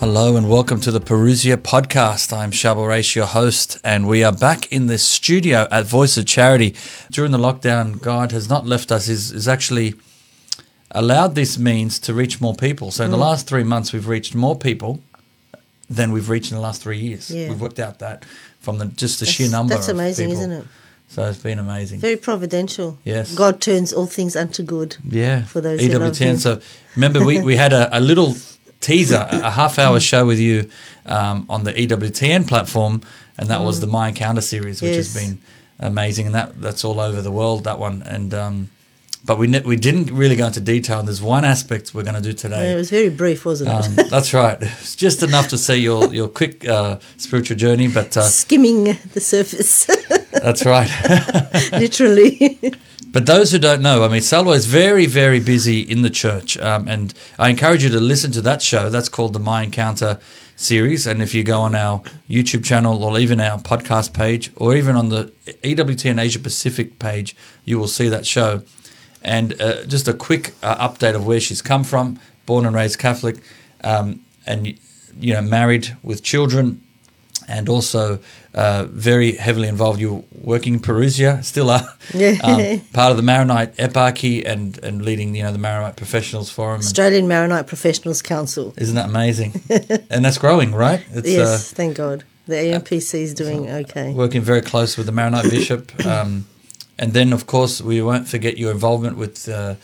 Hello and welcome to the Parousia podcast. I'm Charbel Raish, your host, and we are back in the studio at Voice of Charity. During the lockdown, God has not left us, He's, he's actually allowed this means to reach more people. So in the Mm. last three months, we've reached more people than we've reached in the last three years. Yeah. We've worked out that from the just the sheer number That's amazing, isn't it? So it's been amazing. Very providential. Yes. God turns all things unto good. Yeah, for those who love him. So remember, we, we had a, a little teaser, a half hour show with you um, on the EWTN platform, and that was the My Encounter series, which has Mm. Been amazing, and that that's all over the world. That one, and um, but we ne- we didn't really go into detail. There's one aspect we're going to do Yeah, today. it was very brief, wasn't it? Um, that's right. It's just enough to see your your quick uh, spiritual journey, but uh, Skimming the surface, that's right. literally. But those who don't know, I mean, Salwa is very, very busy in the church. Um, and I encourage you to listen to that show. That's called the My Encounter series. And if you go on our YouTube channel or even our podcast page or even on the EWTN Asia Pacific page, you will see that show. And uh, just a quick uh, update of where she's come from born and raised Catholic, um, and, you know, married with children and also uh, very heavily involved. You were working in Parousia, still are. Um, part of the Maronite Eparchy and, and leading, you know, the Maronite Professionals Forum. And Australian Maronite Professionals Council. isn't that amazing? and that's growing, right? It's yes, thank God. The AMPC is doing uh, okay. working very close with the Maronite Bishop. Um, and then, of course, we won't forget your involvement with, uh,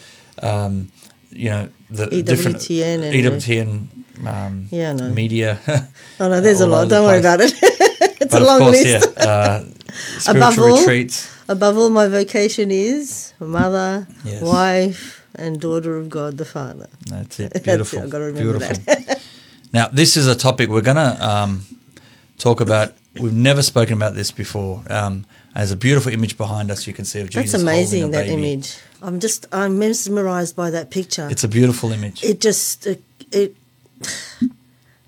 um, you know, the different EWTN and- EWTN um, Yeah, know. media. Oh no, there's a lot. Don't worry about it. it's but a long course, list. yeah, uh, Above all, retreats. Above all, my vocation is mother, Yes. wife, and daughter of God the Father. That's it. That's it, Beautiful. Gotta remember Beautiful. now, this is a topic we're going to um, talk about. We've never spoken about this before. Um, there's a beautiful image behind us. You can see of Jesus. That's amazing. That image. I'm just I'm mesmerized by that picture. It's a beautiful image. it just it, it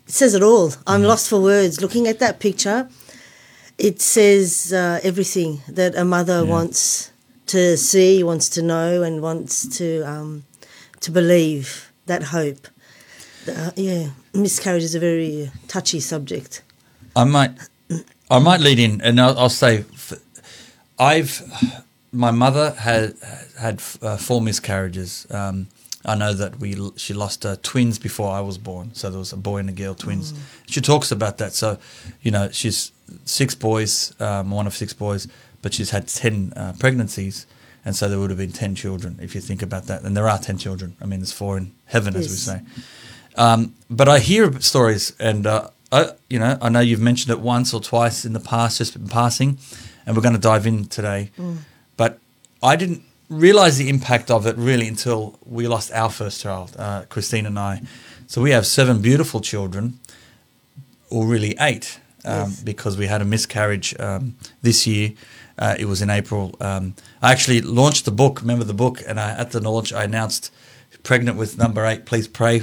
says it all. I'm Mm. lost for words. Looking at that picture, it says uh, everything that a mother Yeah. wants to see, wants to know, and wants to um, to believe. That hope. Uh, yeah, miscarriage is a very touchy subject. I might, I might lead in, and I'll, I'll say, I've, my mother had had uh, four miscarriages. Um, I know that we she lost uh, twins before I was born, so there was a boy and a girl twins. She talks about that. So, you know, she's six boys, um, one of six boys, but she's had ten uh, pregnancies, and so there would have been ten children if you think about that. And there are ten children. I mean, there's four in heaven, as we say. Um, but I hear stories, and uh, I, you know, I know you've mentioned it once or twice in the past, just in passing, and we're going to dive in today. But I didn't realize the impact of it really until we lost our first child, uh, Christine and I. So we have seven beautiful children, or really eight, um, Yes. because we had a miscarriage um, this year. Uh, it was in April. Um, I actually launched the book. Remember the book? And I, at the launch, I announced pregnant with number eight. Please pray.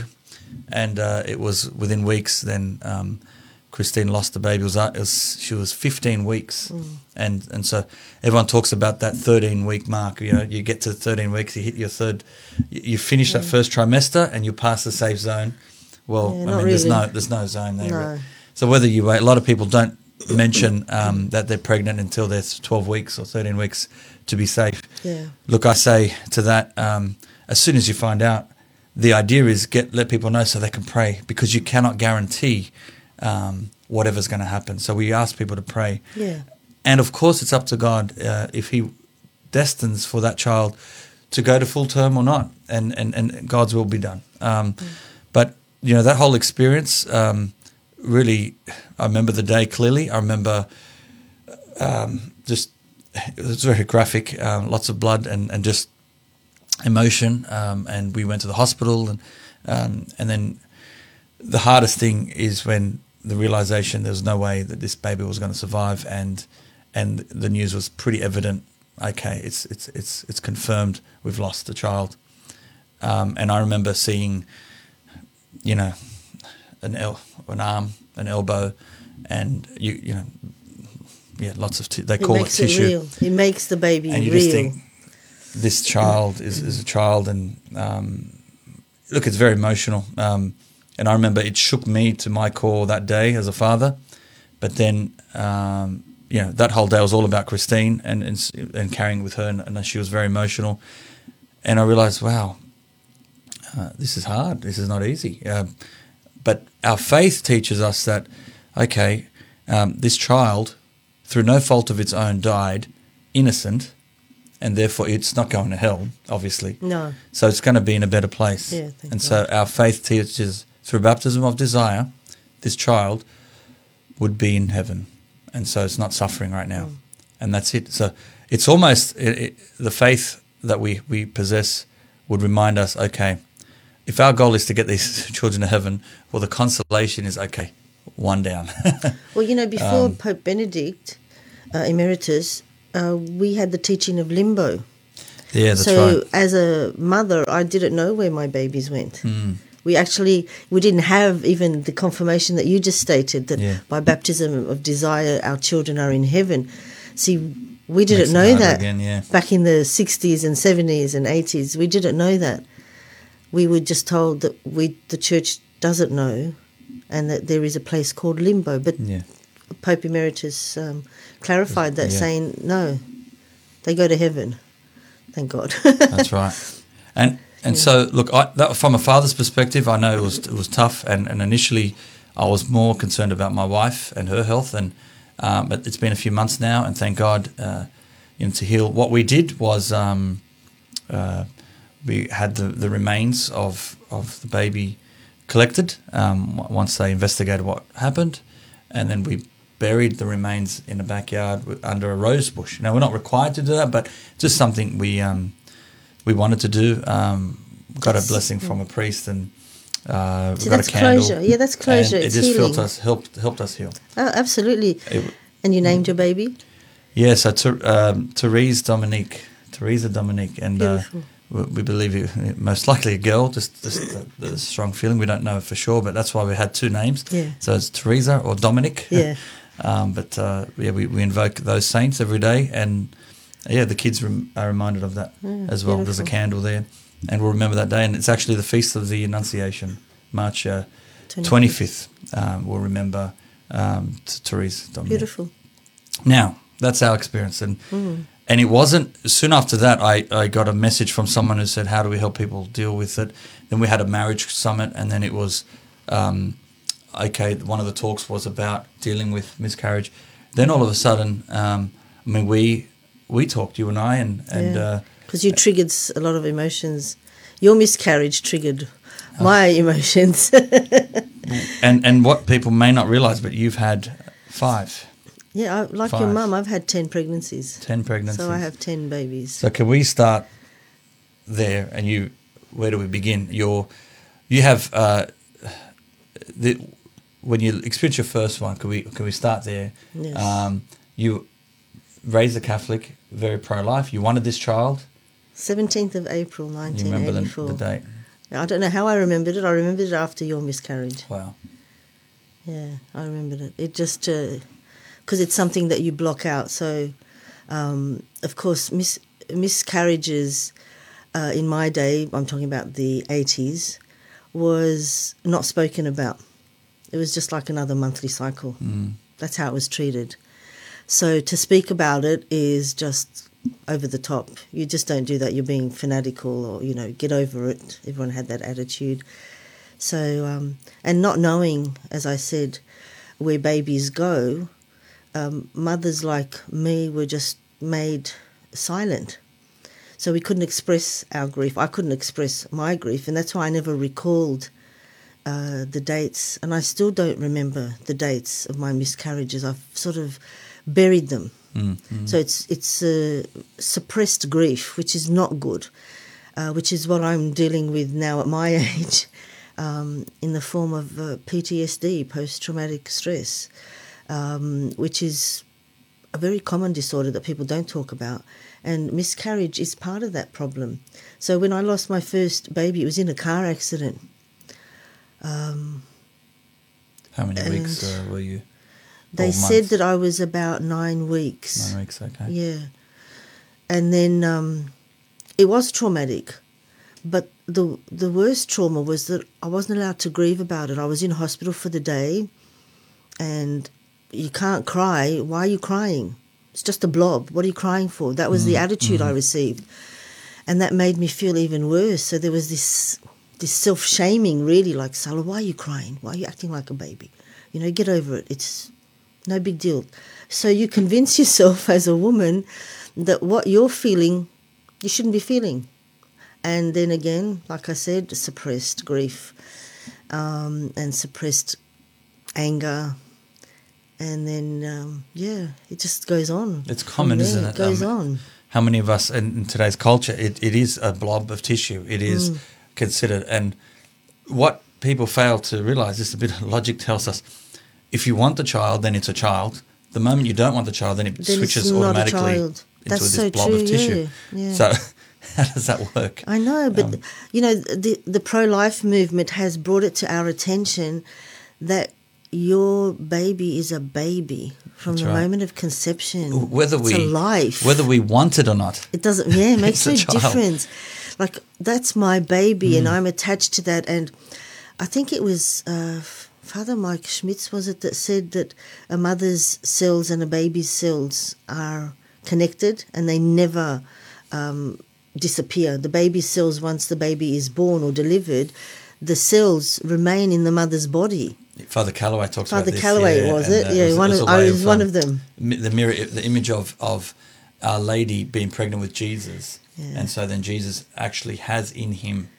And uh, it was within weeks. Then um, Christine lost the baby. It was, uh, it was she was 15 weeks, and and so everyone talks about that 13 week mark. You know, you get to 13 weeks, you hit your third, you, finish that first trimester, and you pass the safe zone. Well, Yeah, I mean, there's no there's no zone there. No. So whether you wait, a lot of people don't mention um, that they're pregnant until they're 12 weeks or 13 weeks to be safe. Yeah. Look, I say to that, um, as soon as you find out, the idea is get let people know so they can pray because you cannot guarantee um, whatever's going to happen. So we ask people to pray, Yeah. and of course it's up to God uh, if He destines for that child to go to full term or not, and and, and God's will be done. Um, But you know that whole experience um, really, I remember the day clearly. I remember um, just it was very graphic, um, lots of blood and, and just emotion. Um, and we went to the hospital, and um, and then the hardest thing is when the realization there was no way that this baby was going to survive, and and the news was pretty evident. Okay, it's it's it's it's confirmed we've lost the child. Um, and I remember seeing, you know, an el- an arm, an elbow, and you you know, yeah, lots of t- they It call it makes it tissue real. It makes the baby and you real. just think this child is, is a child and um, look it's very emotional um, and I remember it shook me to my core that day as a father. But then, um, you know, that whole day was all about Christine and and, and carrying with her, and, and she was very emotional. And I realized, wow, uh, this is hard. This is not easy. Uh, but our faith teaches us that, okay, um, this child, through no fault of its own, died innocent, and therefore it's not going to hell, obviously. No. So it's going to be in a better place. Yeah, thank and so our faith teaches through baptism of desire, this child would be in heaven. And so it's not suffering right now. Mm. And that's it. So it's almost it, it, the faith that we, we possess would remind us okay, if our goal is to get these children to heaven, well, the consolation is okay, one down. Well, you know, before Um, Pope Benedict, uh, emeritus, uh, we had the teaching of limbo. yeah, that's so right. as a mother, I didn't know where my babies went. Hmm. We actually we didn't have even the confirmation that you just stated that Yeah. by baptism of desire our children are in heaven. See, we didn't Makes know that again, yeah. back in the sixties and seventies and eighties. We didn't know that. We were just told that we the church doesn't know, and that there is a place called limbo. But Yeah. Pope Emeritus um, clarified that, saying no, they go to heaven. Thank God. That's right. And and so look, I, that, from a father's perspective, I know it was it was tough, and, and initially I was more concerned about my wife and her health, and um, but it's been a few months now, and thank God, uh, you know, to heal. What we did was um, uh, we had the, the remains of of the baby collected um, once they investigated what happened, and then we buried the remains in the backyard under a rose bush. Now we're not required to do that, but just something we um, we wanted to do. Um, got a blessing from a priest and. Uh, we got that's a candle. closure. Yeah, that's closure. It just healing. helped us helped helped us heal. oh, absolutely. It- And you named your baby? yeah, so Ter- um, Therese Dominique, Teresa Dominique, and uh, we, we believe it, most likely a girl. Just, just the, the strong feeling. We don't know for sure, but that's why we had two names. Yeah. So it's Teresa or Dominic. Yeah. um, but uh, yeah, we, we invoke those saints every day, and yeah, the kids rem- are reminded of that Yeah, as well. There's a candle there, and we'll remember that day. And it's actually the feast of the Annunciation, March uh, 25th. 25th. Um, we'll remember um, Therese Dominique. Beautiful. Now, that's our experience. And and it wasn't soon after that I, I got a message from someone who said, How do we help people deal with it? Then we had a marriage summit and then it was um, okay, one of the talks was about dealing with miscarriage. Then all of a sudden, um, I mean we we talked, you and I and, and uh, Because you triggered a lot of emotions. Your miscarriage triggered Oh. my emotions. and and what people may not realise, but you've had five, yeah, I, like your Five. mum, I've had 10 pregnancies. ten pregnancies. So I have 10 babies. So can we start there? And you, where do we begin? Your, you have uh, the when you experience your first one. Can we can we start there? Yes. Um, you raised a Catholic, very pro life. You wanted this child. 17th of April, You remember the, 1984. the date? I don't know how I remembered it. I remembered it after your miscarriage. Wow. Yeah, I remembered it. It just because it's something that you block out. So, um, of course, mis- miscarriages uh, in my day, I'm talking about the 80s, was not spoken about. It was just like another monthly cycle. Mm. That's how it was treated. So to speak about it is just over the top. You just don't do that. You're being fanatical, or you know, get over it. Everyone had that attitude. So um, and not knowing, as I said, where babies go, um, mothers like me were just made silent. So we couldn't express our grief. I couldn't express my grief, and that's why I never recalled uh, the dates. And I still don't remember the dates of my miscarriages. I've sort of buried them. Mm, mm. So it's it's uh, suppressed grief, which is not good, uh, which is what I'm dealing with now at my age, um, in the form of uh, PTSD, post-traumatic stress, um, which is a very common disorder that people don't talk about, and miscarriage is part of that problem. So when I lost my first baby, it was in a car accident. Um, How many weeks uh, were you? They said that I was about nine weeks. Nine weeks. Okay. Yeah. And then um, it was traumatic, but the the worst trauma was that I wasn't allowed to grieve about it. I was in hospital for the day, and you can't cry. Why are you crying? It's just a blob. What are you crying for? That was the attitude I received, and that made me feel even worse. So there was this this self shaming, really, like Salwa, why are you crying? Why are you acting like a baby? You know, get over it. It's no big deal. So you convince yourself as a woman that what you're feeling, you shouldn't be feeling. And then again, like I said, suppressed grief um, and suppressed anger. And then, um, yeah, it just goes on. It's common, there. isn't it? It goes Um, on. How many of us in, in today's culture, it, it is a blob of tissue. It is Mm. considered. And what people fail to realize, is a bit of logic tells us if you want the child, then it's a child. The moment you don't want the child, then it Then switches it's not a automatically into That's this so blob true, of tissue. yeah, yeah. So, how does that work? I know, but Um, you know, the the pro life movement has brought it to our attention that your baby is a baby from the right. moment of conception. Whether it's we life, whether we want it or not, it doesn't. Yeah, it makes no difference. Like that's my baby, Mm. and I'm attached to that. And I think it was uh, Father Mike Schmitz was it that said that a mother's cells and a baby's cells are connected, and they never um, disappear. The baby's cells, once the baby is born or delivered, the cells remain in the mother's body. Father Calloway talks Father about this. Father Calloway yeah, was and, it? uh, yeah, was- one was of I was one um, of them. the mirror, the image of of Our Lady being pregnant with Jesus, Yeah. and so then Jesus actually has in him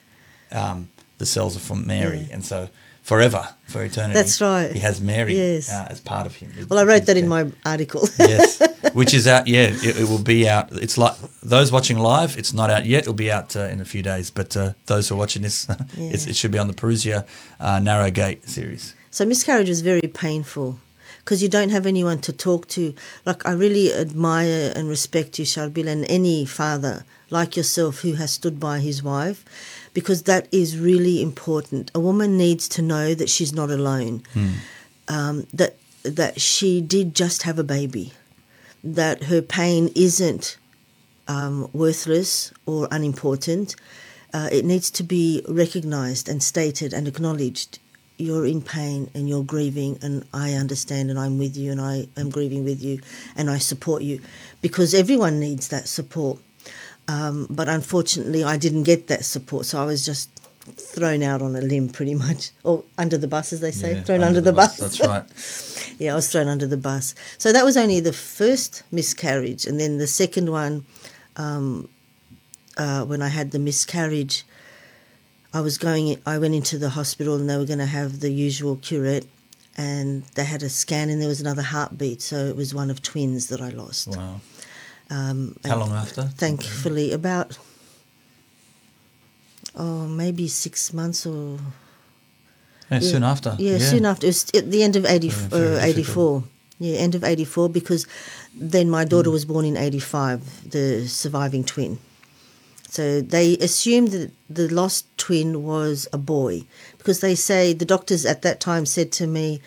um, the cells from Mary, Yeah. and so forever for eternity. That's right. He has Mary Yes. uh, as part of him. Well, I wrote that in my article. yes, which is out. Yeah, it, it will be out. It's like those watching live. It's not out yet. It'll be out uh, in a few days. But uh, those who are watching this, it's, Yeah. it should be on the Parousia uh, Narrow Gate series. So miscarriage is very painful because you don't have anyone to talk to. Like I really admire and respect you, Charbel, and any father like yourself who has stood by his wife, because that is really important. A woman needs to know that she's not alone. Um, that that she did just have a baby. That her pain isn't um, worthless or unimportant. Uh, it needs to be recognized and stated and acknowledged. You're in pain and you're grieving, and I understand, and I'm with you, and I am grieving with you, and I support you because everyone needs that support. Um, but unfortunately, I didn't get that support, so I was just thrown out on a limb pretty much, or under the bus, as they say, Yeah, thrown under, the, bus. That's right. Yeah, I was thrown under the bus. So that was only the first miscarriage, and then the second one, um, uh, when I had the miscarriage, I was going. I went into the hospital, and they were going to have the usual curette, and they had a scan, and there was another heartbeat. So it was one of twins that I lost. Wow. Um, How and long after? Thankfully, about oh maybe six months or Yeah, soon after. yeah, soon after. It was at the end of 80, Yeah, uh, 84. Yeah, end of 84, because then my Mm. daughter was born in 85, the surviving twin. So they assumed that the lost twin was a boy, because they say, the doctors at that time said to me,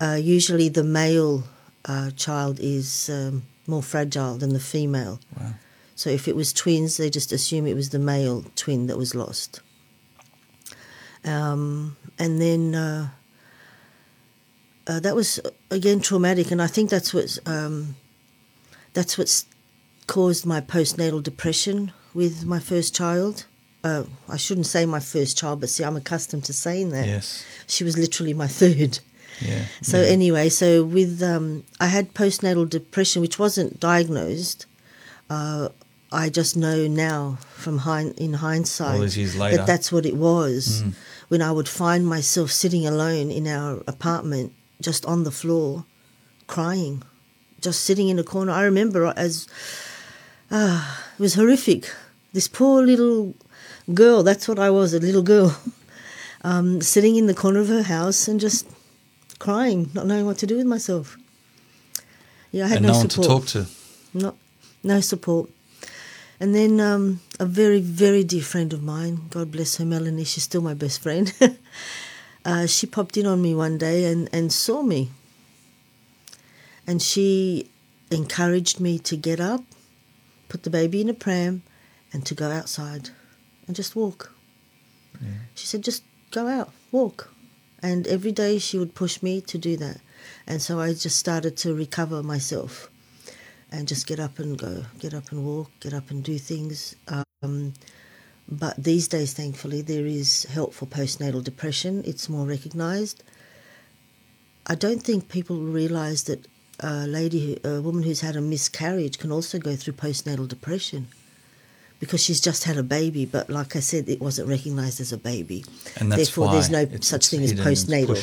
uh, usually the male uh, child is um, more fragile than the female. Wow. So if it was twins, they just assume it was the male twin that was lost. Um, and then uh, uh, that was again traumatic, and I think that's what's um, that's what's caused my postnatal depression with my first child. Uh, I shouldn't say my first child, but see, I'm accustomed to saying that. Yes. She was literally my third. Yeah. So yeah. anyway, so with um, I had postnatal depression, which wasn't diagnosed. Uh, I just know now, from hind, in hindsight, All these years later. that that's what it was. Mm. When I would find myself sitting alone in our apartment, just on the floor, crying, just sitting in a corner. I remember as ah, it was horrific. This poor little girl. That's what I was, a little girl, um, sitting in the corner of her house and just crying, not knowing what to do with myself. Yeah, I had and no, no one to support. talk to. No, no support. And then um, a very, very dear friend of mine, God bless her, Melanie, she's still my best friend. uh, she popped in on me one day and, and saw me. And she encouraged me to get up, put the baby in a pram, and to go outside and just walk. She said, just go out, walk. And every day she would push me to do that. And so I just started to recover myself and just get up and go, get up and walk, get up and do things. Um, but these days, thankfully, there is help for postnatal depression. It's more recognised. I don't think people realise that a lady, a woman who's had a miscarriage, can also go through postnatal depression because she's just had a baby. But like I said, it wasn't recognised as a baby. And that's Therefore, why there's no such thing as postnatal.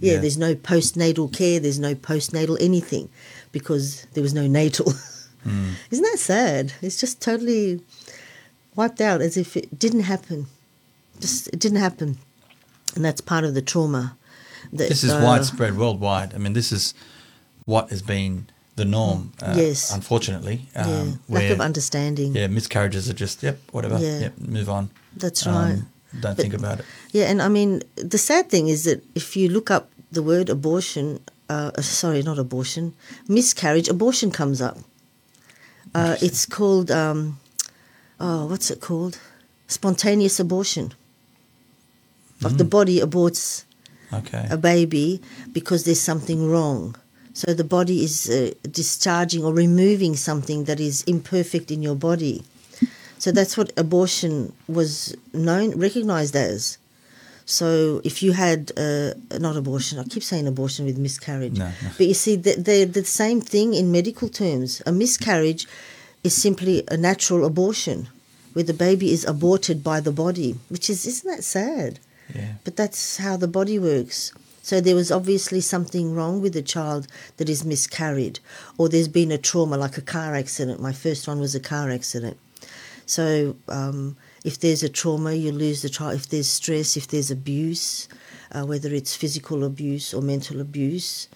Yeah, Yeah. there's no postnatal care. There's no postnatal anything because there was no natal. Hmm. Isn't that sad? It's just totally wiped out as if it didn't happen. Just it didn't happen, and that's part of the trauma. That, This is uh, widespread worldwide. I mean, this is what has been the norm. Uh, Yes. Unfortunately, um, yeah, lack where of understanding. yeah, miscarriages are just yep, whatever. Yeah. Yep, move on. That's Um, right. don't But- think about it. Yeah, and I mean, the sad thing is that if you look up the word abortion, uh, uh, sorry, not abortion, miscarriage, abortion comes up. Uh, it's called, um, oh, what's it called? Spontaneous abortion. Like the body aborts Okay. a baby because there's something wrong. So the body is uh, discharging or removing something that is imperfect in your body. So that's what abortion was known, recognized as. So if you had uh, not abortion, I keep saying abortion with miscarriage, No, no. but you see, they- they're the same thing in medical terms. A miscarriage is simply a natural abortion, where the baby is aborted by the body, which is isn't that sad? yeah. But that's how the body works. So there was obviously something wrong with the child that is miscarried, or there's been a trauma, like a car accident. My first one was a car accident. So um, if there's a trauma, you lose the child. If there's stress, if there's abuse, uh, whether it's physical abuse or mental abuse,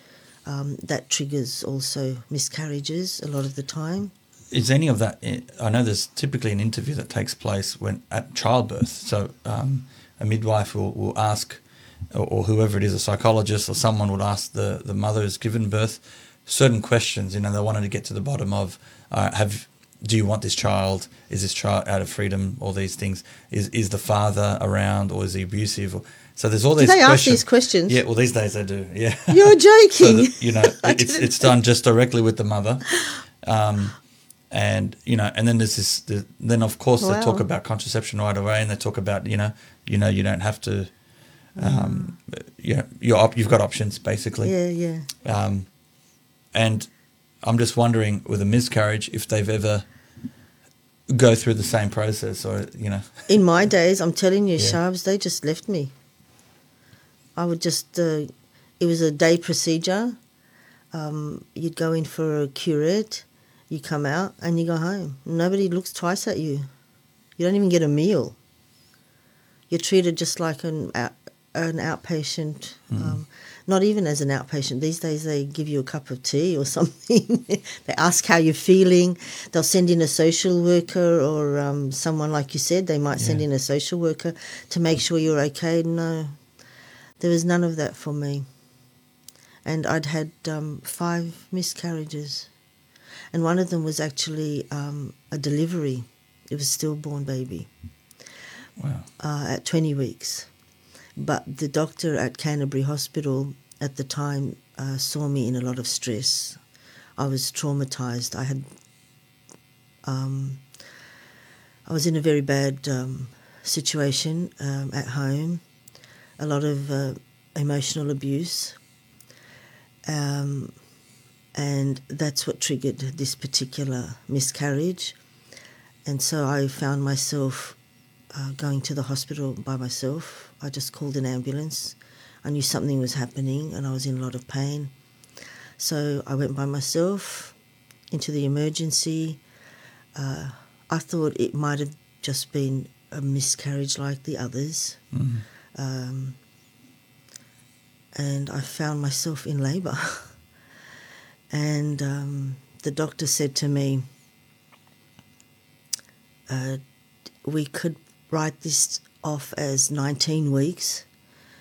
um, that triggers also miscarriages a lot of the time. Is any of that? I know there's typically an interview that takes place when at childbirth. So um, a midwife will, will ask, or, or whoever it is, a psychologist or someone would ask the the mother who's given birth certain questions. You know, they wanted to get to the bottom of uh, have. Do you want this child? Is this child out of freedom? All these things. Is is the father around, or is he abusive? Or, so there's all Do these. they ask questions. these questions? Yeah, well, these days they do. Yeah. You're so joking. that, you know, it's it's done just directly with the mother. Um, and you know, and then there's this. The, then of course they talk about contraception right away, and they talk about you know, you know, you don't have to. Um, you know, you're op- you've got options basically. yeah, yeah. Um, and I'm just wondering with a miscarriage if they've ever go through the same process, or you know, In my days, I'm telling you, Yeah. Sharps, they just left me. I would just, uh, it was a day procedure. Um, you'd go in for a curette, you come out, and you go home. Nobody looks twice at you. You don't even get a meal. You're treated just like an an outpatient. Um, not even as an outpatient. These days, they give you a cup of tea or something. they ask how you're feeling. They'll send in a social worker or um, someone, like you said, they might send Yeah. in a social worker to make sure you're okay. No, there was none of that for me. And I'd had um, five miscarriages. And one of them was actually um, a delivery. It was a stillborn baby wow, uh, at 20 weeks. But the doctor at Canterbury Hospital at the time uh, saw me in a lot of stress. I was traumatized. I had, um, I was in a very bad um, situation um, at home, a lot of uh, emotional abuse. Um, and that's what triggered this particular miscarriage. And so I found myself uh, going to the hospital by myself. I just called an ambulance. I knew something was happening and I was in a lot of pain. So I went by myself into the emergency. Uh, I thought it might have just been a miscarriage like the others. Mm. Um, and I found myself in labour. and um, the doctor said to me, uh, we could write this off as 19 weeks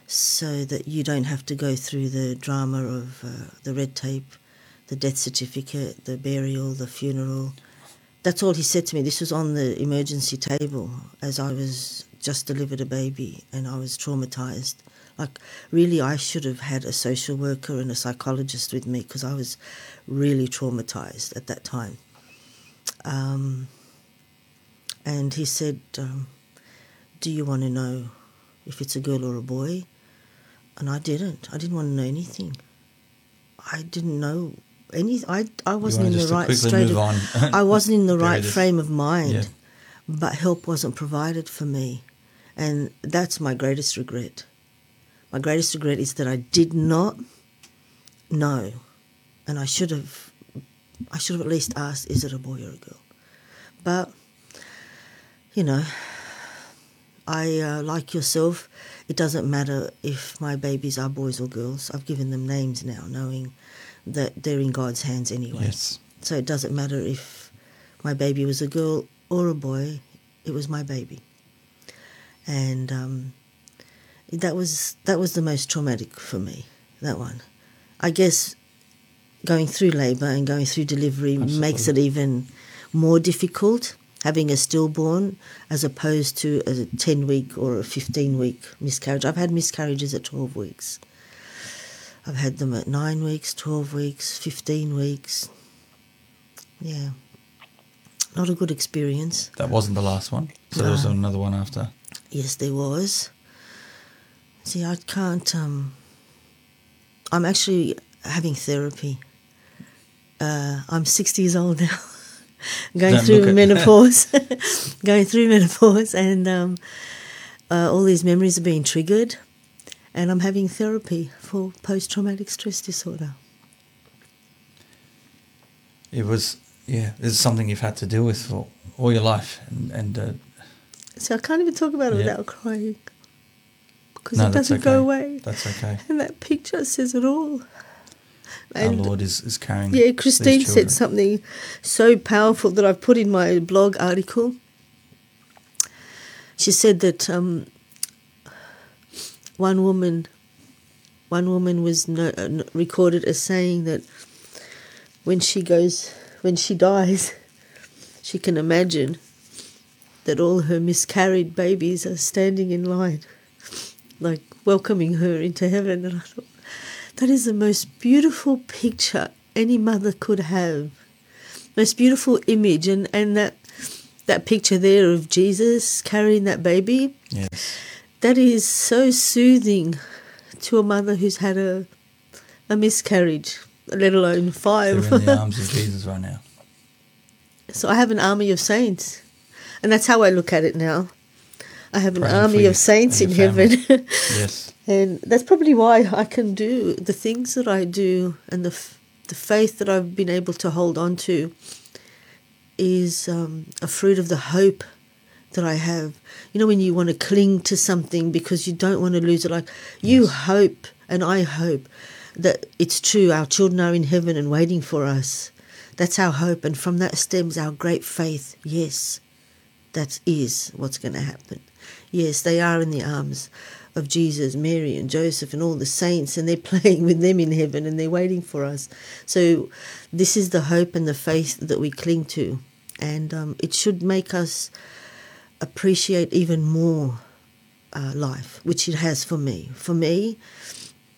so that you don't have to go through the drama of uh, the red tape, the death certificate, the burial, the funeral. That's all he said to me. This was on the emergency table as I was just delivered a baby and I was traumatized. Like, really, I should have had a social worker and a psychologist with me because I was really traumatized at that time. Um, and he said, um, Do you want to know if it's a girl or a boy? And I didn't. I didn't want to know anything. I didn't know any. I I wasn't in the right state. Of. I wasn't in the right frame of mind, Yeah. but help wasn't provided for me, and that's my greatest regret. My greatest regret is that I did not know, and I should have. I should have at least asked, "Is it a boy or a girl?" But you know, I uh, like yourself. It doesn't matter if my babies are boys or girls. I've given them names now, knowing that they're in God's hands anyway. Yes. So it doesn't matter if my baby was a girl or a boy. It was my baby, and um, that was that was the most traumatic for me. That one, I guess, going through labour and going through delivery makes it even more difficult having a stillborn as opposed to a 10 week or a 15 week miscarriage. I've had miscarriages at 12 weeks. I've had them at 9 weeks, 12 weeks, 15 weeks. Yeah. Not a good experience. That wasn't the last one. So there was another one after. Yes, there was. See, I can't. Um, I'm actually having therapy. Uh, I'm 60 years old now, going Don't through menopause, going through menopause, and um, uh, all these memories are being triggered, and I'm having therapy for post-traumatic stress disorder. It was, yeah, it's something you've had to deal with for all your life. And, and uh, So I can't even talk about it Yeah. without crying because no, it doesn't okay. go away. That's okay. And that picture says it all. Our Lord is, is carrying Yeah, Christine said something so powerful that I've put in my blog article. She said that um, one woman, one woman was no, uh, recorded as saying that when she goes, when she dies, she can imagine that all her miscarried babies are standing in line, like welcoming her into heaven. And I thought, that is the most beautiful picture any mother could have. Most beautiful image, and, and that that picture there of Jesus carrying that baby, Yes. that is so soothing to a mother who's had a a miscarriage, let alone five. They're in the arms of Jesus right now. So I have an army of saints, and that's how I look at it now. I have an Praying for army of saints in heaven, Yes. And that's probably why I can do the things that I do, and the f- the faith that I've been able to hold on to is um, a fruit of the hope that I have. You know, when you want to cling to something because you don't want to lose it, like you hope, and I hope that it's true. Our children are in heaven and waiting for us. That's our hope, and from that stems our great faith. Yes, that is what's going to happen. Yes, they are in the arms of Jesus, Mary, and Joseph, and all the saints, and they're playing with them in heaven and they're waiting for us. So, this is the hope and the faith that we cling to, and um, it should make us appreciate even more uh, life, which it has for me. For me,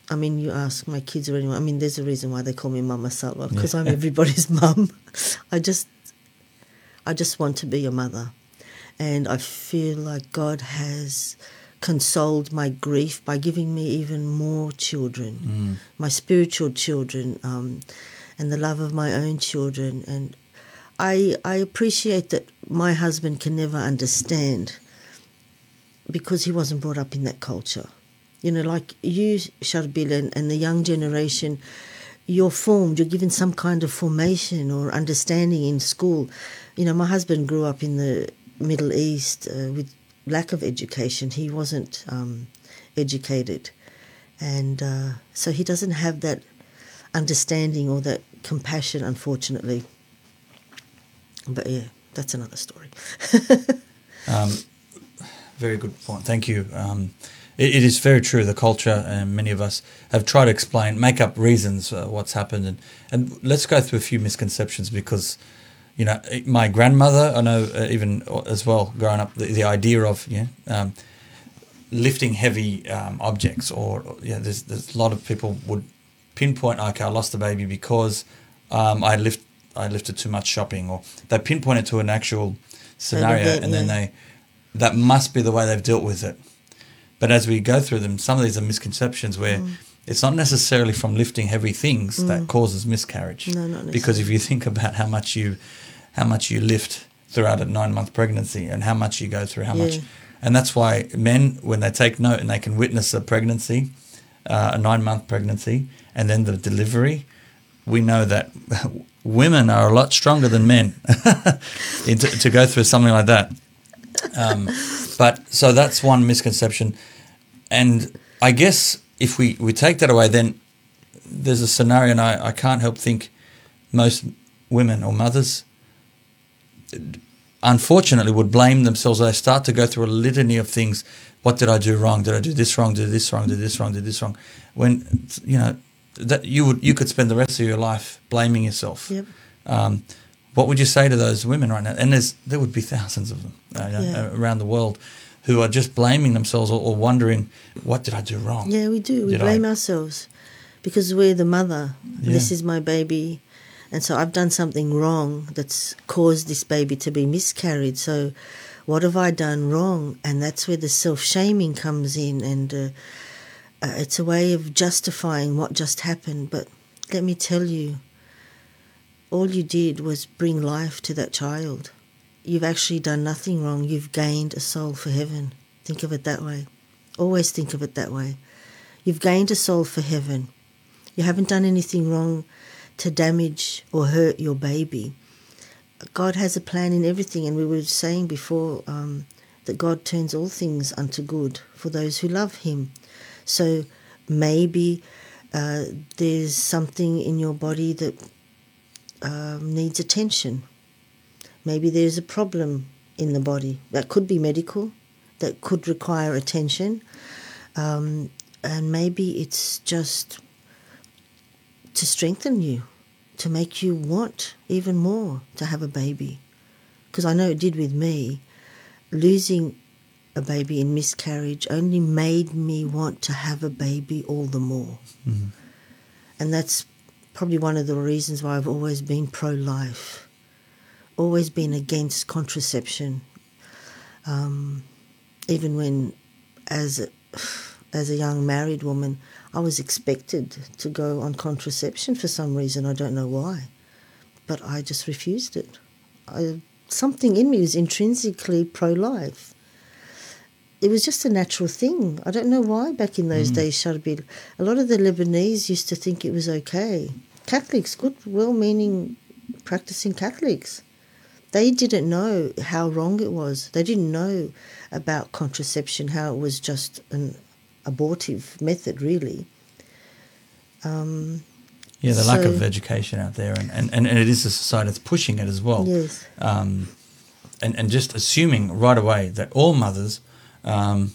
I mean, you ask my kids or anyone. I mean, there's a reason why they call me Mama Salwa because I'm everybody's mum. I just, I just want to be a mother, and I feel like God has consoled my grief by giving me even more children, Mm. my spiritual children, um, and the love of my own children. And I, I appreciate that my husband can never understand because he wasn't brought up in that culture. You know, like you, Charbel, and, and the young generation, you're formed, you're given some kind of formation or understanding in school. You know, my husband grew up in the Middle East uh, with lack of education. He wasn't um, educated. And uh, so he doesn't have that understanding or that compassion, unfortunately. But yeah, that's another story. Um, very good point. Thank you. Um, it, it is very true. The culture, and many of us have tried to explain, make up reasons uh, what's happened, and and let's go through a few misconceptions because you know, my grandmother, I know uh, even as well, growing up, the, the idea of, you know, um, lifting heavy um, objects or, you know, there's, there's a lot of people would pinpoint, okay, I lost the baby because um, I lift I lifted too much shopping, or they pinpoint it to an actual scenario, event, and then yeah. they that must be the way they've dealt with it. But as we go through them, some of these are misconceptions where Mm. it's not necessarily from lifting heavy things that causes miscarriage. No, not Because if you think about how much you how much you lift throughout a nine month pregnancy and how much you go through, how much, and that's why men when they take note and they can witness a pregnancy, uh, a nine month pregnancy, and then the delivery, we know that women are a lot stronger than men to, to go through something like that. Um, but so that's one misconception, and I guess if we we take that away, then there's a scenario, and I, I can't help think most women or mothers unfortunately would blame themselves. They start to go through a litany of things. What did I do wrong? Did I do this wrong? Did this wrong? Did this wrong? Did this wrong? When you know that you would you could spend the rest of your life blaming yourself. Yep. Um, what would you say to those women right now? And there's there would be thousands of them uh, Yeah. around the world who are just blaming themselves or, or wondering, what did I do wrong? Yeah, we do. We Did blame I- ourselves because we're the mother. This is my baby. And so I've done something wrong that's caused this baby to be miscarried. So what have I done wrong? And that's where the self shaming comes in. And uh, uh, it's a way of justifying what just happened. But let me tell you, all you did was bring life to that child. You've actually done nothing wrong. You've gained a soul for heaven. Think of it that way. Always think of it that way. You've gained a soul for heaven. You haven't done anything wrong to damage or hurt your baby. God has a plan in everything, and we were saying before um, that God turns all things unto good for those who love Him. So maybe uh, there's something in your body that um, needs attention. Maybe there's a problem in the body that could be medical, that could require attention, um, and maybe it's just to strengthen you, to make you want even more to have a baby. Because I know it did with me. Losing a baby in miscarriage only made me want to have a baby all the more. And that's probably one of the reasons why I've always been pro life, always been against contraception. Um, even when, as a, as a young married woman, I was expected to go on contraception for some reason. I don't know why, but I just refused it. I, something in me was intrinsically pro life. It was just a natural thing. I don't know why back in those mm. days, Charbel. A lot of the Lebanese used to think it was okay. Catholics, good, well meaning, practicing Catholics, they didn't know how wrong it was. They didn't know about contraception, how it was just an abortive method, really. Um, Yeah, the lack of education out there, and, and, and it is a society that's pushing it as well. yes. Um, and, and just assuming right away that all mothers um,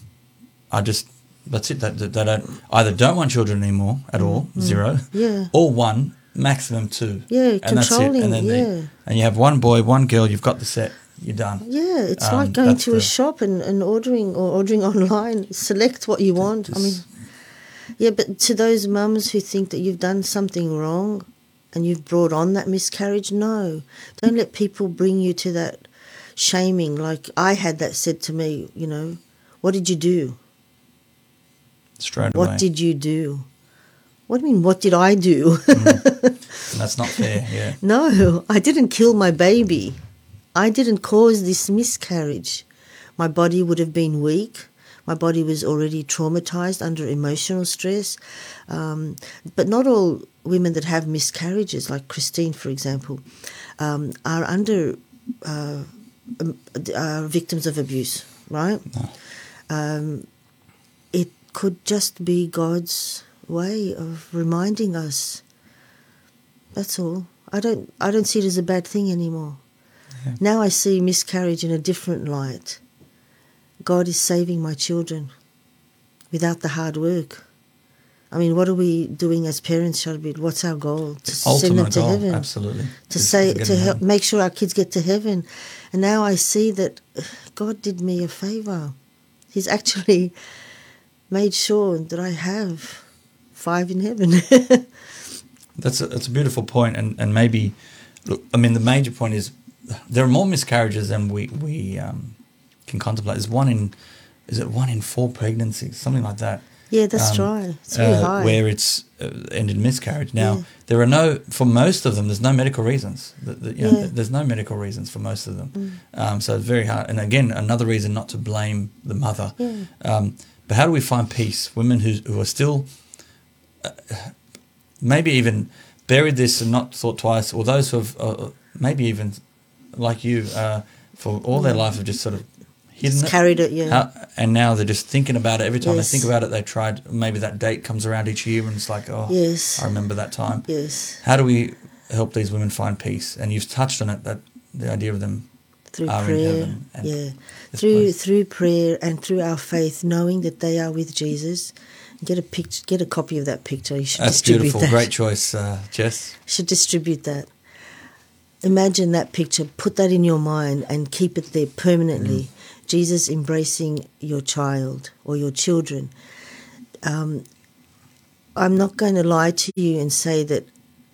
are just, that's it, that, that they don't, either don't want children anymore at all, zero, Yeah. or one, maximum two. Yeah, and that's it. And then yeah. they, and you have one boy, one girl, you've got the set, you're done. Yeah, it's Um, like going to a shop and, and ordering or ordering online. Select what you want. I mean, yeah, but to those mums who think that you've done something wrong and you've brought on that miscarriage, no. Don't let people bring you to that shaming. Like I had that said to me, you know, what did you do? straight away. What did you do? What do you mean, what did I do? and that's not fair, yeah. No, I didn't kill my baby. I didn't cause this miscarriage. My body would have been weak. My body was already traumatized under emotional stress. Um, but not all women that have miscarriages, like Christine, for example, um, are under uh, um, are victims of abuse, right? Um, it could just be God's way of reminding us that's all. I don't I don't see it as a bad thing anymore. Now I see miscarriage in a different light. God is saving my children without the hard work. I mean, what are we doing as parents, Sharbit? What's our goal? To send them to goal, heaven. absolutely. To Is- say to help make sure our kids get to heaven. And now I see that God did me a favor. He's actually made sure that I have five in heaven. That's a, that's a beautiful point, and and maybe, look, I mean, the major point is there are more miscarriages than we we um, can contemplate. There's one in, is it one in four pregnancies, something like that. yeah, that's Um, right. It's very uh, high. Where it's uh, ended miscarriage. Now Yeah. there are no for most of them. There's no medical reasons. The, the, know, Yeah. Mm. There's no medical reasons for most of them. Um, so it's very hard. And again, another reason not to blame the mother. Yeah. Um, but how do we find peace? Women who who are still uh, maybe even buried this and not thought twice, or those who have uh, maybe even like you uh, for all their life have just sort of hidden Just it. carried it, yeah. How, and now they're just thinking about it every time Yes. they think about it. They tried maybe that date comes around each year and it's like, oh, Yes. I remember that time. yes. How do we help these women find peace? And you've touched on it that the idea of them through prayer. Yeah, through place. through prayer and through our faith, knowing that they are with Jesus. Get a picture. Get a copy of that picture. You should That's distribute beautiful. that. Great choice, uh, Jess. should distribute that. Imagine that picture, put that in your mind and keep it there permanently. Jesus embracing your child or your children. Um, I'm not going to lie to you and say that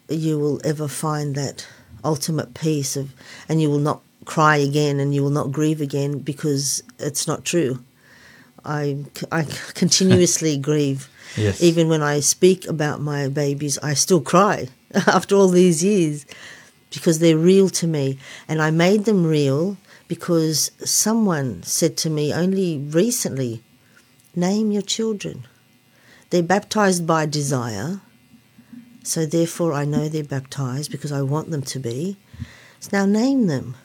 you will ever find that ultimate peace of, and you will not cry again and you will not grieve again because it's not true. I, I continuously grieve. Yes. Even when I speak about my babies, I still cry after all these years because they're real to me. And I made them real because someone said to me only recently, name your children. They're baptized by desire, so therefore I know they're baptized because I want them to be. So now name them.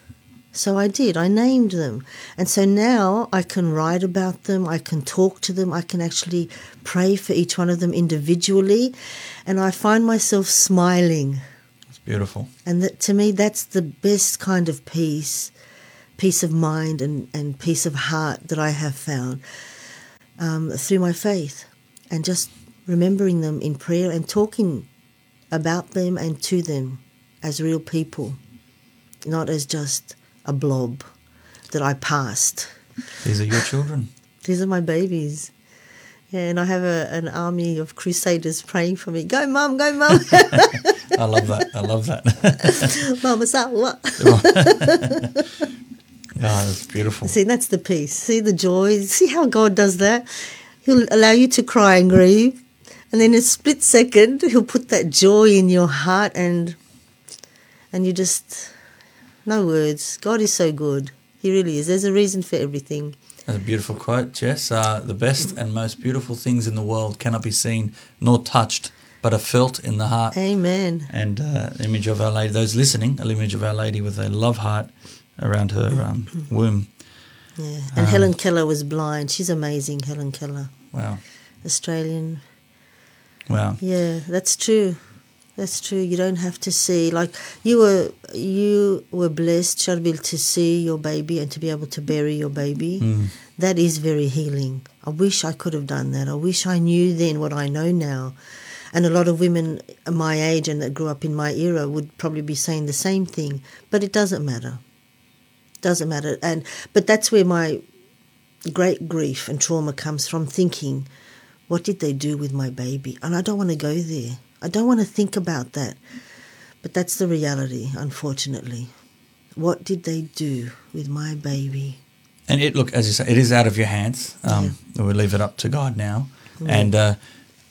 So I did. I named them. And so now I can write about them, I can talk to them, I can actually pray for each one of them individually. And I find myself smiling. Beautiful. And that, to me, that's the best kind of peace, peace of mind and, and peace of heart that I have found um, through my faith. And just remembering them in prayer and talking about them and to them as real people, not as just a blob that I passed. These are your children. These are my babies. Yeah, and I have a, an army of crusaders praying for me. Go, mum, go, mum. I love that. I love that. Mama Salwa. Ah, that's beautiful. See, that's the peace. See the joy. See how God does that? He'll allow you to cry and grieve. And then in a split second, he'll put that joy in your heart and and you just no words. God is so good. He really is. There's a reason for everything. That's a beautiful quote, Jess. Uh, the best and most beautiful things in the world cannot be seen nor touched, but are felt in the heart. Amen. And uh, image of Our Lady, those listening, an image of Our Lady with a love heart around her um, womb. Yeah. And Helen Keller was blind. She's amazing, Helen Keller. Wow. Australian Wow. Yeah, that's true. That's true. You don't have to see like you were you were blessed, Charbel, to see your baby and to be able to bury your baby. Mm. That is very healing. I wish I could have done that. I wish I knew then what I know now. And a lot of women my age and that grew up in my era would probably be saying the same thing. But it doesn't matter. Doesn't matter. And but that's where my great grief and trauma comes from thinking, what did they do with my baby? And I don't want to go there. I don't want to think about that. But that's the reality, unfortunately. What did they do with my baby? And it look as you say, it is out of your hands. Um, We leave it up to God now. And uh,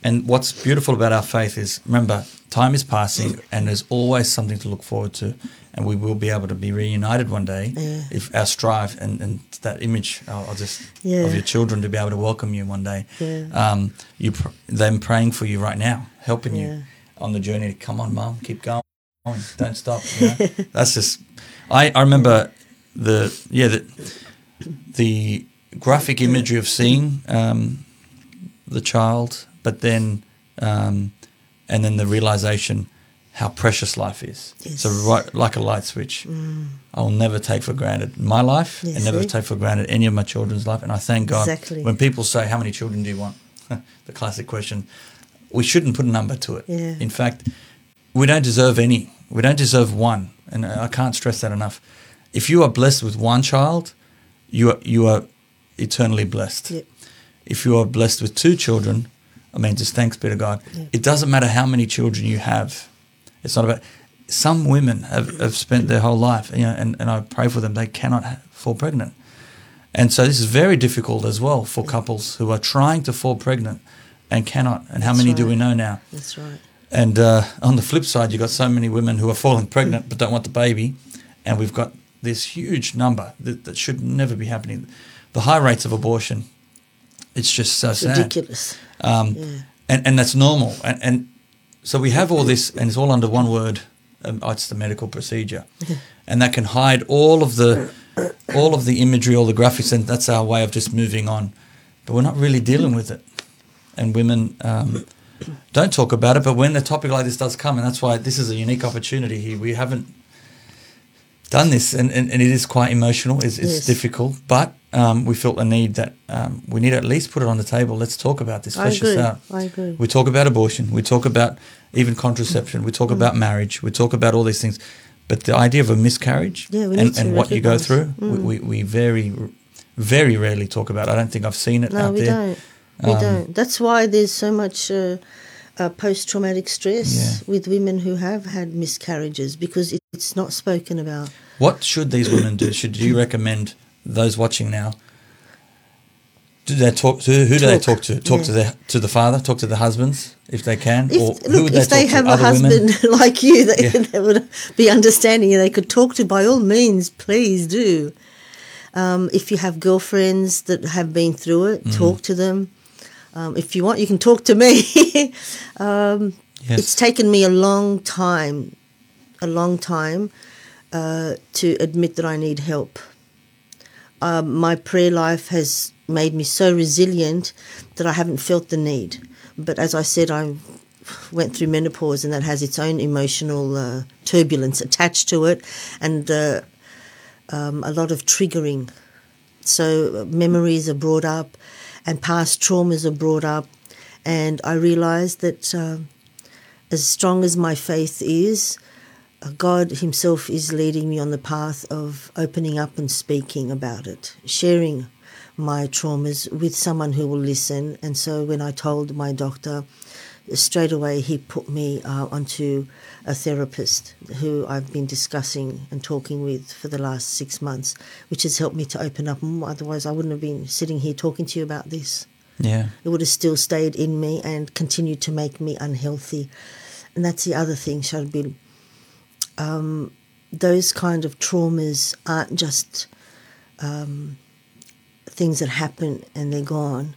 and what's beautiful about our faith is remember time is passing, and there's always something to look forward to, and we will be able to be reunited one day Yeah. if our strive and, and that image I'll, I'll just Yeah. of your children to be able to welcome you one day. Yeah. Um, you pr- them praying for you right now, helping you on the journey. to Come on, mum, keep going, don't stop. You know? That's just. I I remember the yeah the the graphic imagery of seeing um, the child, but then um, and then the realization how precious life is. Yes. So right, like a light switch, mm. I will never take for granted my life, Yeah, and never take for granted any of my children's life. And I thank God Exactly. when people say, "How many children do you want?" the classic question. we shouldn't put a number to it. Yeah. In fact, we don't deserve any. We don't deserve one, and I can't stress that enough. If you are blessed with one child, you are you are eternally blessed. Yep. If you are blessed with two children, I mean, just thanks be to God. Yeah. It doesn't matter how many children you have. It's not about. Some women have, have spent their whole life, you know, and, and I pray for them. They cannot ha- fall pregnant, and so this is very difficult as well for couples who are trying to fall pregnant and cannot. And how That's many do we know now? That's right. And uh, on the flip side, you've got so many women who are falling pregnant but don't want the baby. And we've got this huge number that, that should never be happening. The high rates of abortion, it's just so It's sad. ridiculous. Um, Yeah. and, and that's normal. And, and so we have all this, and it's all under one word. Um, oh, it's the medical procedure, and that can hide all of the all of the imagery, all the graphics, and that's our way of just moving on. But we're not really dealing with it, and women um, don't talk about it. But when a topic like this does come, and that's why this is a unique opportunity here. We haven't done this, and, and, and it is quite emotional. It's, it's Yes. difficult, but um, we felt a need that um, we need to at least put it on the table. Let's talk about this. Flesh this agree. out. I agree. We talk about abortion. We talk about even contraception. We Mm. talk about marriage. We talk about all these things. But the idea of a miscarriage Yeah, and, and what you go through, we, Mm. we, we very, very rarely talk about. I don't think I've seen it No, out we there. don't. We Um, don't. That's why there's so much uh, uh, post-traumatic stress Yeah. with women who have had miscarriages because it, it's not spoken about. What should these women do? Should you recommend those watching now? Do they talk to who do they Talk, to? Talk to the to the father. Talk to the husbands if they can. If, or who look, they if they have a husband women? like you that, Yeah. that would be understanding and they could talk to, by all means, please do. Um, if you have girlfriends that have been through it, Mm. talk to them. Um, if you want, you can talk to me. um, Yes. It's taken me a long time, a long time, uh, to admit that I need help. Um, my prayer life has made me so resilient that I haven't felt the need. But as I said, I went through menopause, and that has its own emotional uh, turbulence attached to it, and uh, um, a lot of triggering. So uh, memories are brought up, and past traumas are brought up, and I realised that. Uh, as strong as my faith is, God Himself is leading me on the path of opening up and speaking about it, sharing my traumas with someone who will listen. And so when I told my doctor, straight away he put me uh, onto a therapist who I've been discussing and talking with for the last six months, which has helped me to open up. Otherwise, I wouldn't have been sitting here talking to you about this Yeah. it would have still stayed in me and continued to make me unhealthy. And that's the other thing, Charbel. Um, those kind of traumas aren't just um, things that happen and they're gone.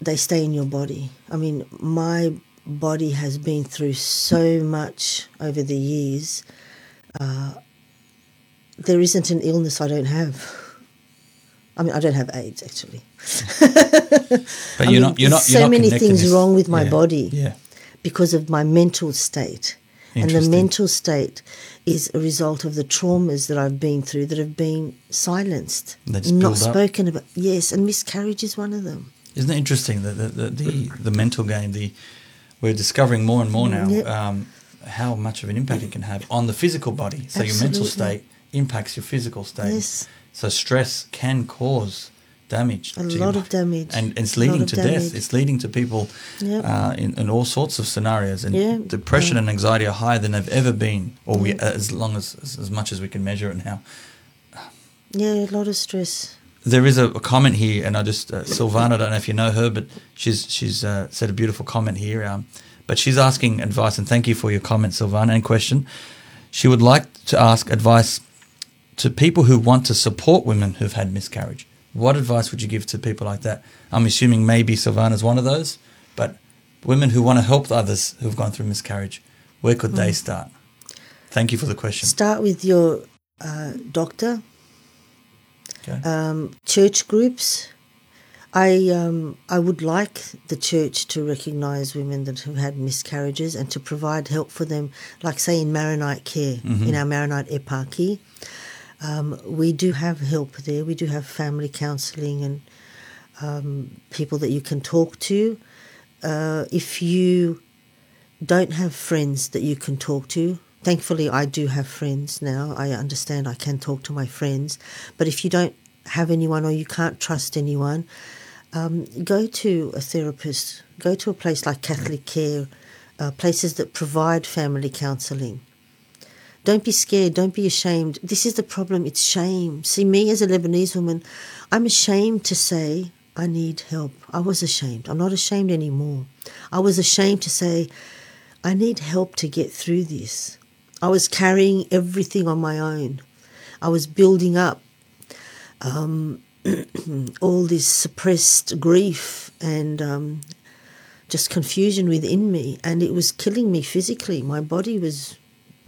They stay in your body. I mean, my body has been through so much over the years. Uh, there isn't an illness I don't have. I mean, I don't have AIDS actually. But you're mean, not. You're not. You're so not many things this- wrong with my yeah, body. Yeah. because of my mental state. And the mental state is a result of the traumas that I've been through that have been silenced, not spoken about. Yes, and miscarriage is one of them. Isn't it interesting that the the, the, the mental game? The we're discovering more and more now Yep. um, how much of an impact it can have on the physical body. So your mental state impacts your physical state. Yes. So stress can cause damage. A lot of damage. and it's leading to death. It's leading to people Yep. uh, in, in all sorts of scenarios. And Yeah. depression and anxiety are higher than they've ever been, or we, as long as, as as much as we can measure it now. Yeah, a lot of stress. There is a, a comment here, and I just uh, Silvana. I don't know if you know her, but she's she's uh, said a beautiful comment here. Um, but she's asking advice, and thank you for your comment, Silvana, and question. She would like to ask advice to people who want to support women who've had miscarriage. What advice would you give to people like that? I'm assuming maybe Silvana's one of those, but women who want to help others who've gone through miscarriage, where could they start? Thank you for the question. Start with your uh, doctor, Okay. um, church groups. I um, I would like the church to recognise women that have had miscarriages and to provide help for them, like say in Maronite Care in our Maronite eparchy. Um, we do have help there. We do have family counselling and um, people that you can talk to. uh, if you don't have friends that you can talk to, thankfully I do have friends now. I understand I can talk to my friends. But if you don't have anyone or you can't trust anyone, um, go to a therapist. Go to a place like Catholic Care, uh, places that provide family counselling. Don't be scared. Don't be ashamed. This is the problem. It's shame. See, me as a Lebanese woman, I'm ashamed to say I need help. I was ashamed. I'm not ashamed anymore. I was ashamed to say I need help to get through this. I was carrying everything on my own. I was building up um, all this suppressed grief and um, just confusion within me, and it was killing me physically. My body was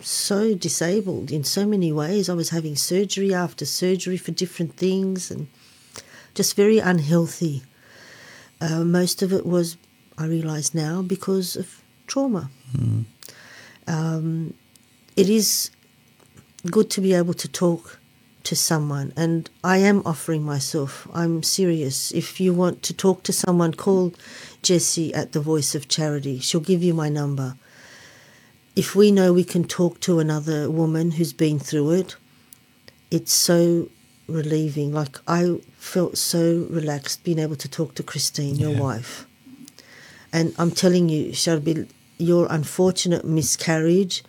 so disabled in so many ways. I was having surgery after surgery for different things and just very unhealthy. Uh, most of it was, I realise now, because of trauma. Mm. Um, it is good to be able to talk to someone, and I am offering myself. I'm serious. If you want to talk to someone, call Jessie at the Voice of Charity. She'll give you my number. If we know we can talk to another woman who's been through it, it's so relieving. Like I felt so relaxed being able to talk to Christine, your Yeah. wife. And I'm telling you, Shelby, your unfortunate miscarriage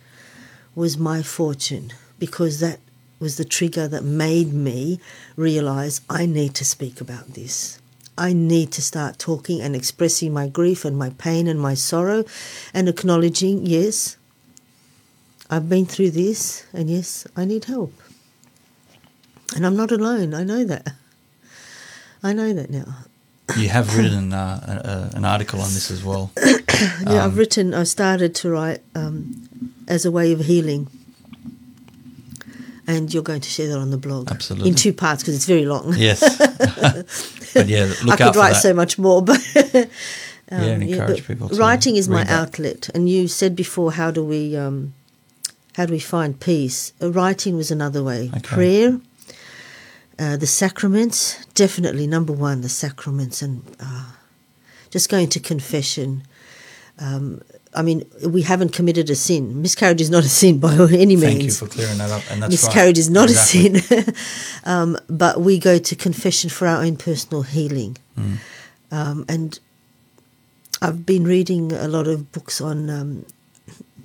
was my fortune because that was the trigger that made me realize I need to speak about this. I need to start talking and expressing my grief and my pain and my sorrow and acknowledging, yes, I've been through this and yes, I need help. And I'm not alone. I know that. I know that now. You have written uh, a, a, an article on this as well. Yeah, I've Um, written, I've started to write um, as a way of healing. And you're going to share that on the blog. Absolutely. In two parts because it's very long. Yes. but yeah, look I could write so much more, but yeah, and encourage but people writing is my outlet. And you said before, how do we um, how do we find peace? Uh, writing was another way. Okay. Prayer, uh, the sacraments, definitely number one, the sacraments, and uh, just going to confession. Um, I mean, we haven't committed a sin. Miscarriage is not a sin by any means. Thank you for clearing that up. And that's Miscarriage right. is not Exactly. a sin. um, but we go to confession for our own personal healing. Mm. Um, and I've been reading a lot of books on um,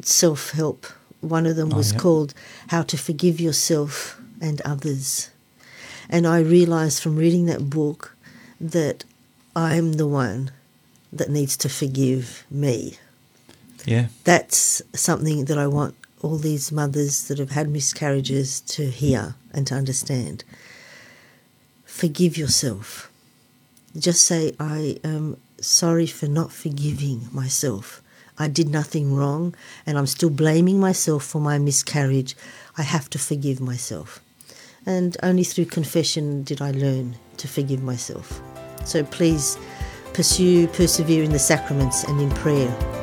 self help. One of them Oh, was yeah. called How to Forgive Yourself and Others. And I realized from reading that book that I'm the one that needs to forgive me Yeah. that's something that I want all these mothers that have had miscarriages to hear and to understand. Forgive yourself. Just say, I am sorry for not forgiving myself. I did nothing wrong and I'm still blaming myself for my miscarriage. I have to forgive myself. And only through confession did I learn to forgive myself. So please pursue, persevere in the sacraments and in prayer